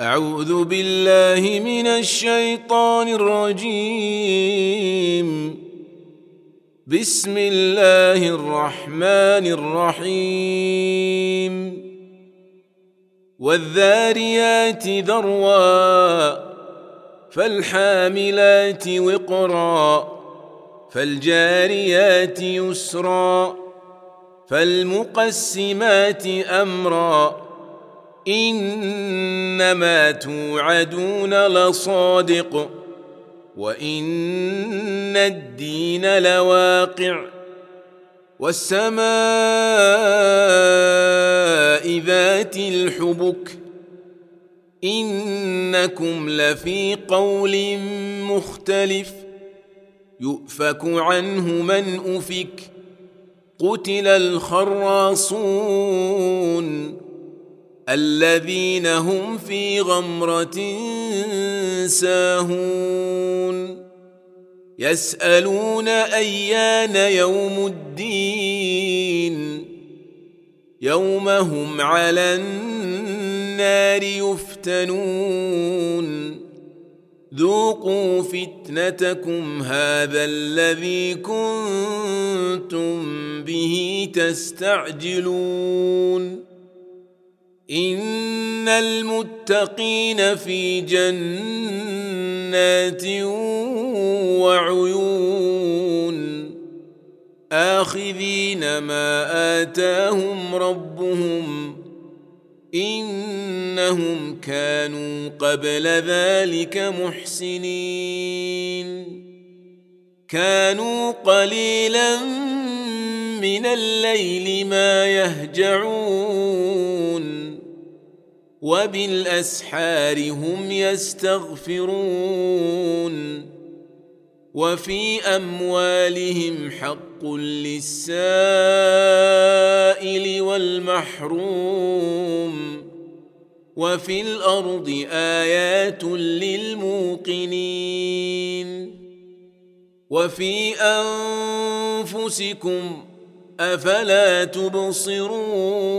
أعوذ بالله من الشيطان الرجيم. بسم الله الرحمن الرحيم. والذاريات ذروا فالحاملات وقرا فالجاريات يسرا فالمقسمات أمرا إنما توعدون لصادق وإن الدين لواقع والسماء ذات الحبك إنكم لفي قول مختلف يؤفك عنه من أفك قتل الخراصون الذين هم في غمرة ساهون. يسألون أيان يوم الدين. يوم هم على النار يفتنون. ذوقوا فتنتكم هذا الذي كنتم به تستعجلون. إن المتقين في جنات وعيون آخذين ما آتاهم ربهم إنهم كانوا قبل ذلك محسنين كانوا قليلا من الليل ما يهجعون وبالأسحار هم يستغفرون وفي أموالهم حق للسائل والمحروم وفي الأرض آيات للموقنين وفي أنفسكم أفلا تبصرون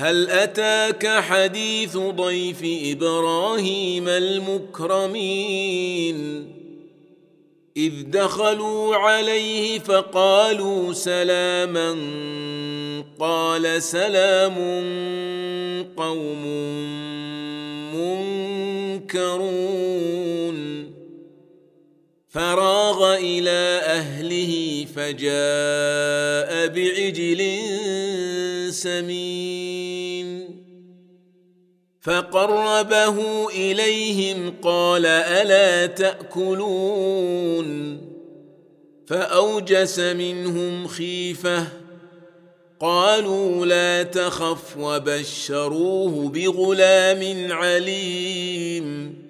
هل أتاك حديث ضيف إبراهيم المكرمين؟ إذ دخلوا عليه فقالوا سلاما قال سلام قوم منكرون. فراغ إلى أهله فجاء بعجل سمين. فقربه إليهم قال ألا تأكلون. فأوجس منهم خيفة. قالوا لا تخف وبشروه بغلام عليم.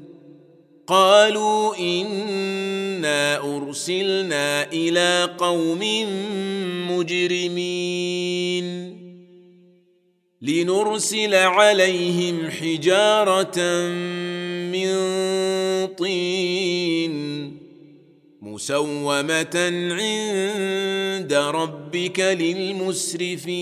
قالوا إنا أرسلنا إلى قوم مجرمين. لنرسل عليهم حجارة من طين مسومة عند ربك للمسرفين.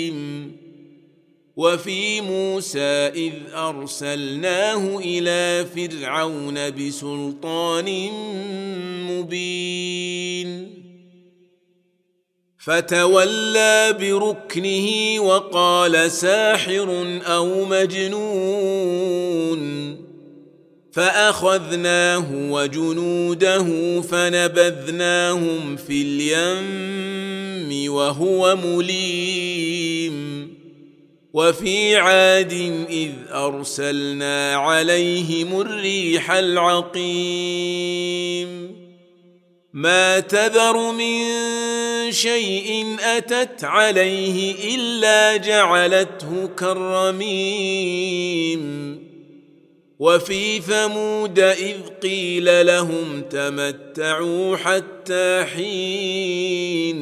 وفي موسى إذ أرسلناه إلى فرعون بسلطان مبين. فتولى بركنه وقال ساحر أو مجنون. فأخذناه وجنوده فنبذناهم في اليم وهو مليم. وفي عاد إذ أرسلنا عليهم الريح العقيم. ما تذر من شيء أتت عليه إلا جعلته كالرميم. وفي ثمود إذ قيل لهم تمتعوا حتى حين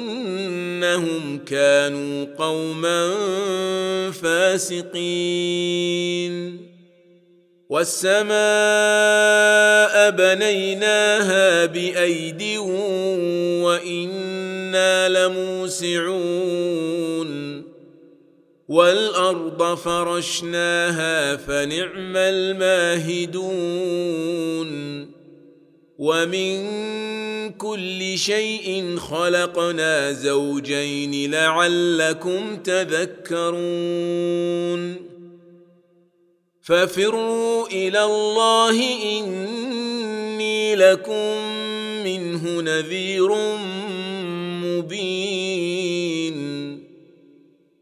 إنهم كانوا قوما فاسقين. والسماء بنيناها بأيد وإنا لموسعون. والأرض فرشناها فنعم الماهدون. ومن كل شيء خلقنا زوجين لعلكم تذكرون ففروا إلى الله اني لكم منه نذير مبين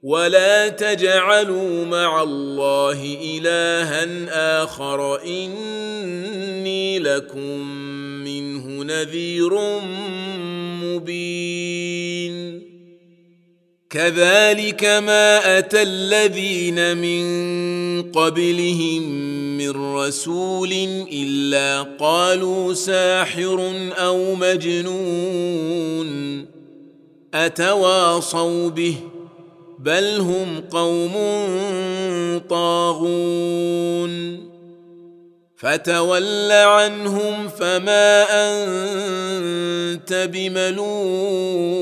ولا تجعلوا مع الله الها اخر اني لكم منه نذير مبين. كذلك ما اتى الذين من قبلهم من رسول الا قالوا ساحر أو مجنون اتواصوا به بل هم قوم طاغون فتول عنهم فما انت بملوم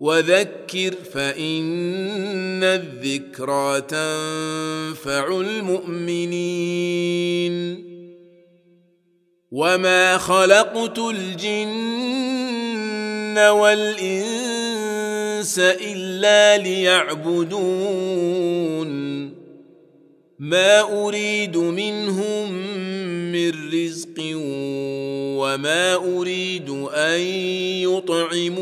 وذكر فان الذكرى تنفع المؤمنين وما خلقت الجن والانس الا ليعبدون. ما أريد منهم من رزق وما أريد أن يطعمون.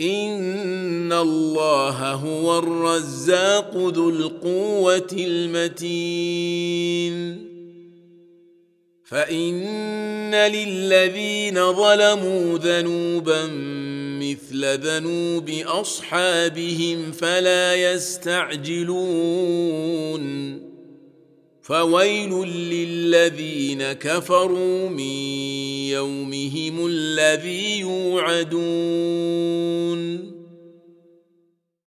إن الله هو الرزاق ذو القوة المتين. فإن للذين ظلموا ذنوبا مثل ذنوب اصحابهم فلا يستعجلون. فويل للذين كفروا من يومهم الذي يوعدون.